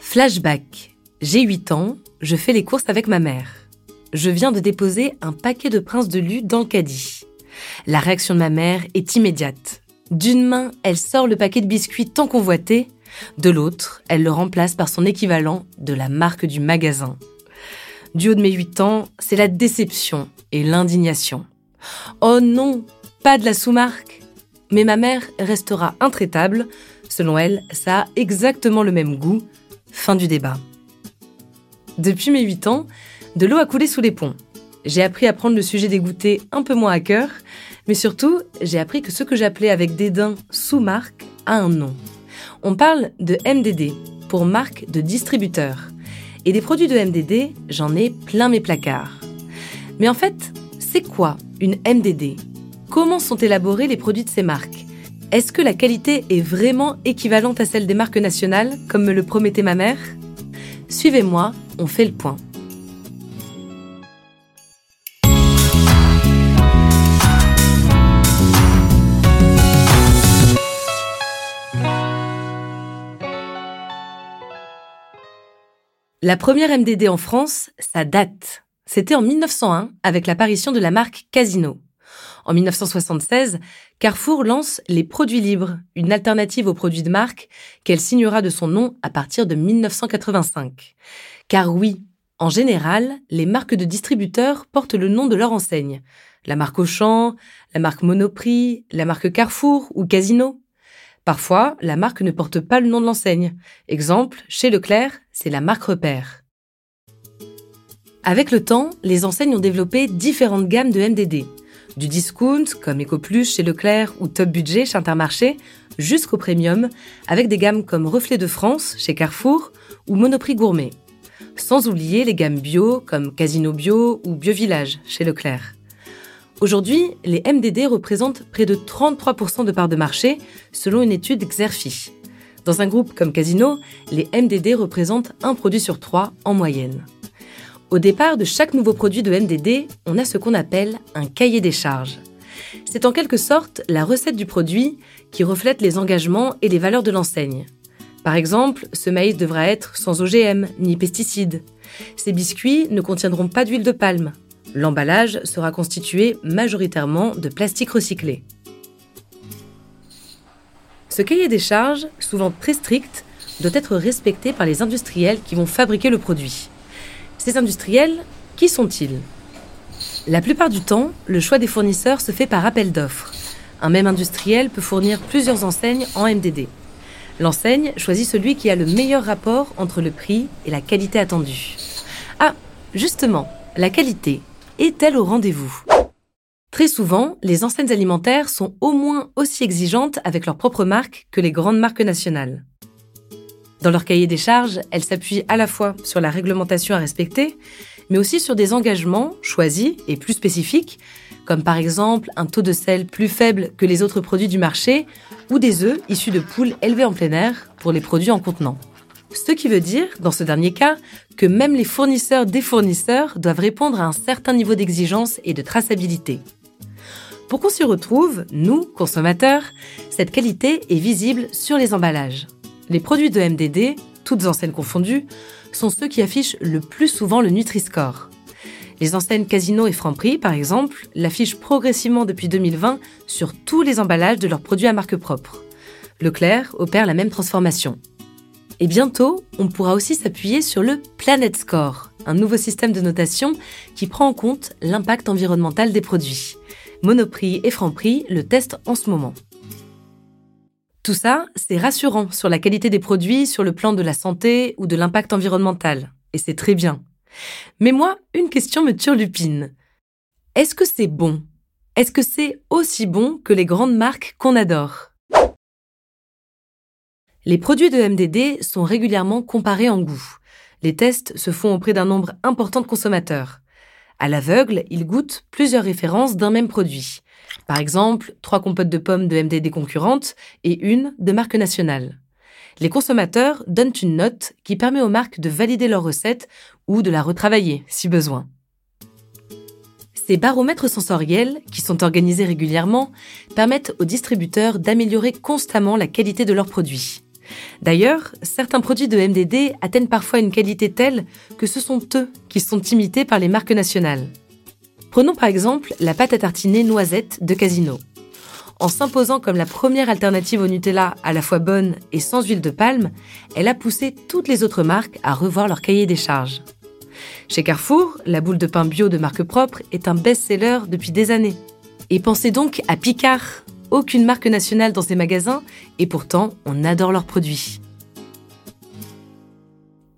Flashback. J'ai 8 ans, je fais les courses avec ma mère. Je viens de déposer un paquet de Prince de Lu dans le caddie. La réaction de ma mère est immédiate. D'une main, elle sort le paquet de biscuits tant convoité, de l'autre, elle le remplace par son équivalent de la marque du magasin. Du haut de mes 8 ans, c'est la déception et l'indignation. Oh non, pas de la sous-marque. Mais ma mère restera intraitable. Selon elle, ça a exactement le même goût. Fin du débat. Depuis mes 8 ans, de l'eau a coulé sous les ponts. J'ai appris à prendre le sujet des goûters un peu moins à cœur, mais surtout, j'ai appris que ce que j'appelais avec dédain sous-marque a un nom. On parle de MDD, pour marque de distributeur. Et des produits de MDD, j'en ai plein mes placards. Mais en fait, c'est quoi une MDD Comment sont élaborés les produits de ces marques? Est-ce que la qualité est vraiment équivalente à celle des marques nationales, comme me le promettait ma mère? Suivez-moi, on fait le point. La première MDD en France, ça date. C'était en 1901 avec l'apparition de la marque Casino. En 1976, Carrefour lance les produits libres, une alternative aux produits de marque qu'elle signera de son nom à partir de 1985. Car oui, en général, les marques de distributeurs portent le nom de leur enseigne. La marque Auchan, la marque Monoprix, la marque Carrefour ou Casino. Parfois, la marque ne porte pas le nom de l'enseigne. Exemple, chez Leclerc, c'est la marque repère. Avec le temps, les enseignes ont développé différentes gammes de MDD. Du discount, comme EcoPlus chez Leclerc ou Top Budget chez Intermarché, jusqu'au premium, avec des gammes comme Reflet de France chez Carrefour ou Monoprix Gourmet. Sans oublier les gammes bio comme Casino Bio ou Bio Village chez Leclerc. Aujourd'hui, les MDD représentent près de 33% de parts de marché, selon une étude Xerfi. Dans un groupe comme Casino, les MDD représentent un produit sur trois en moyenne. Au départ de chaque nouveau produit de MDD, on a ce qu'on appelle un cahier des charges. C'est en quelque sorte la recette du produit qui reflète les engagements et les valeurs de l'enseigne. Par exemple, ce maïs devra être sans OGM ni pesticides. Ces biscuits ne contiendront pas d'huile de palme, L'emballage sera constitué majoritairement de plastique recyclé. Ce cahier des charges, souvent très strict, doit être respecté par les industriels qui vont fabriquer le produit. Ces industriels, qui sont-ils? La plupart du temps, le choix des fournisseurs se fait par appel d'offres. Un même industriel peut fournir plusieurs enseignes en MDD. L'enseigne choisit celui qui a le meilleur rapport entre le prix et la qualité attendue. Ah, justement, la qualité, est-elle au rendez-vous? Très souvent, les enseignes alimentaires sont au moins aussi exigeantes avec leur propre marque que les grandes marques nationales. Dans leur cahier des charges, elles s'appuient à la fois sur la réglementation à respecter, mais aussi sur des engagements choisis et plus spécifiques, comme par exemple un taux de sel plus faible que les autres produits du marché ou des œufs issus de poules élevées en plein air pour les produits en contenant. Ce qui veut dire, dans ce dernier cas, que même les fournisseurs des fournisseurs doivent répondre à un certain niveau d'exigence et de traçabilité. Pour qu'on s'y retrouve, nous, consommateurs, cette qualité est visible sur les emballages. Les produits de MDD, toutes enseignes confondues, sont ceux qui affichent le plus souvent le Nutri-Score. Les enseignes Casino et Franprix, par exemple, l'affichent progressivement depuis 2020 sur tous les emballages de leurs produits à marque propre. Leclerc opère la même transformation. Et bientôt, on pourra aussi s'appuyer sur le Planet Score, un nouveau système de notation qui prend en compte l'impact environnemental des produits. Monoprix et Franprix le testent en ce moment. Tout ça, c'est rassurant sur la qualité des produits, sur le plan de la santé ou de l'impact environnemental. Et c'est très bien. Mais moi, une question me turlupine. Est-ce que c'est bon? Est-ce que c'est aussi bon que les grandes marques qu'on adore? Les produits de MDD sont régulièrement comparés en goût. Les tests se font auprès d'un nombre important de consommateurs. À l'aveugle, ils goûtent plusieurs références d'un même produit. Par exemple, trois compotes de pommes de MDD concurrentes et une de marque nationale. Les consommateurs donnent une note qui permet aux marques de valider leur recette ou de la retravailler si besoin. Ces baromètres sensoriels, qui sont organisés régulièrement, permettent aux distributeurs d'améliorer constamment la qualité de leurs produits. D'ailleurs, certains produits de MDD atteignent parfois une qualité telle que ce sont eux qui sont imités par les marques nationales. Prenons par exemple la pâte à tartiner noisette de Casino. En s'imposant comme la première alternative au Nutella à la fois bonne et sans huile de palme, elle a poussé toutes les autres marques à revoir leur cahier des charges. Chez Carrefour, la boule de pain bio de marque propre est un best-seller depuis des années. Et pensez donc à Picard, aucune marque nationale dans ces magasins, et pourtant on adore leurs produits.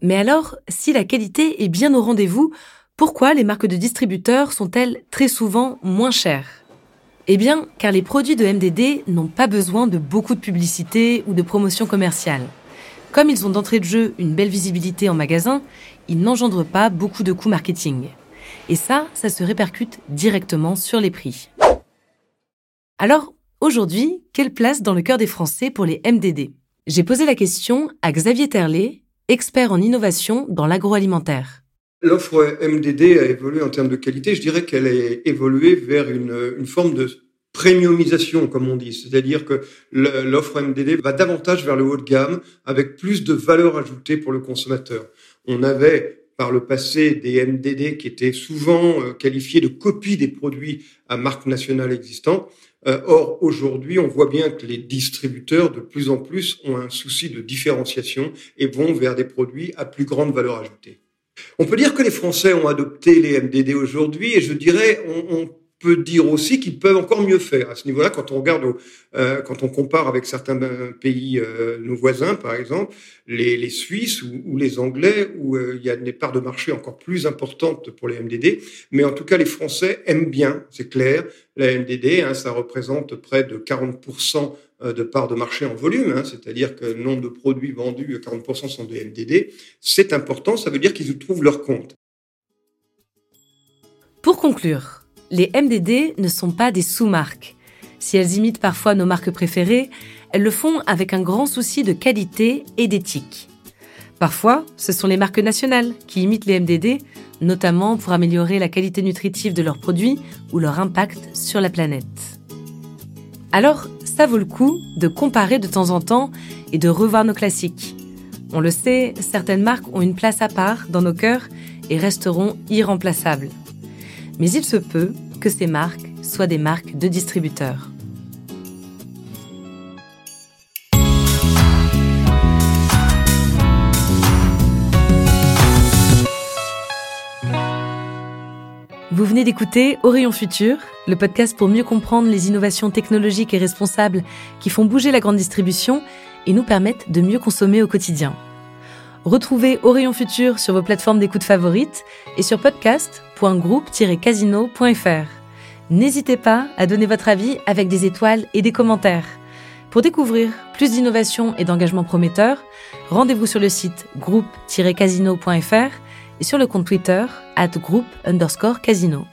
Mais alors, si la qualité est bien au rendez-vous, pourquoi les marques de distributeurs sont-elles très souvent moins chères? Eh bien, car les produits de MDD n'ont pas besoin de beaucoup de publicité ou de promotion commerciale. Comme ils ont d'entrée de jeu une belle visibilité en magasin, ils n'engendrent pas beaucoup de coûts marketing. Et ça, ça se répercute directement sur les prix. Alors, Aujourd'hui, quelle place dans le cœur des Français pour les MDD J'ai posé la question à Xavier Terlet, expert en innovation dans l'agroalimentaire. L'offre MDD a évolué en termes de qualité. Je dirais qu'elle a évolué vers une, forme de premiumisation, comme on dit. C'est-à-dire que l'offre MDD va davantage vers le haut de gamme, avec plus de valeur ajoutée pour le consommateur. On avait par le passé des MDD qui étaient souvent euh, qualifiés de copies des produits à marque nationale existantes. Euh, or, aujourd'hui, on voit bien que les distributeurs, de plus en plus, ont un souci de différenciation et vont vers des produits à plus grande valeur ajoutée. On peut dire que les Français ont adopté les MDD aujourd'hui et je dirais on, on peut dire aussi qu'ils peuvent encore mieux faire à ce niveau-là quand on regarde, euh, quand on compare avec certains euh, pays, euh, nos voisins par exemple, les, les Suisses ou, ou, les Anglais, où euh, il y a des parts de marché encore plus importantes pour les MDD. Mais en tout cas, les Français aiment bien, c'est clair, la MDD. Hein, ça représente près de 40% euh, de parts de marché en volume, hein, c'est-à-dire que le nombre de produits vendus, 40% sont des MDD. C'est important, ça veut dire qu'ils trouvent leur compte. Pour conclure, les MDD ne sont pas des sous-marques. Si elles imitent parfois nos marques préférées, elles le font avec un grand souci de qualité et d'éthique. Parfois, ce sont les marques nationales qui imitent les MDD, notamment pour améliorer la qualité nutritive de leurs produits ou leur impact sur la planète. Alors, ça vaut le coup de comparer de temps en temps et de revoir nos classiques. On le sait, certaines marques ont une place à part dans nos cœurs et resteront irremplaçables mais il se peut que ces marques soient des marques de distributeurs. Vous venez d'écouter Orion Futur, le podcast pour mieux comprendre les innovations technologiques et responsables qui font bouger la grande distribution et nous permettent de mieux consommer au quotidien. Retrouvez Orion Futur sur vos plateformes d'écoute favorites et sur podcast.groupe-casino.fr. N'hésitez pas à donner votre avis avec des étoiles et des commentaires. Pour découvrir plus d'innovations et d'engagements prometteurs, rendez-vous sur le site groupe-casino.fr et sur le compte Twitter at groupe underscore casino.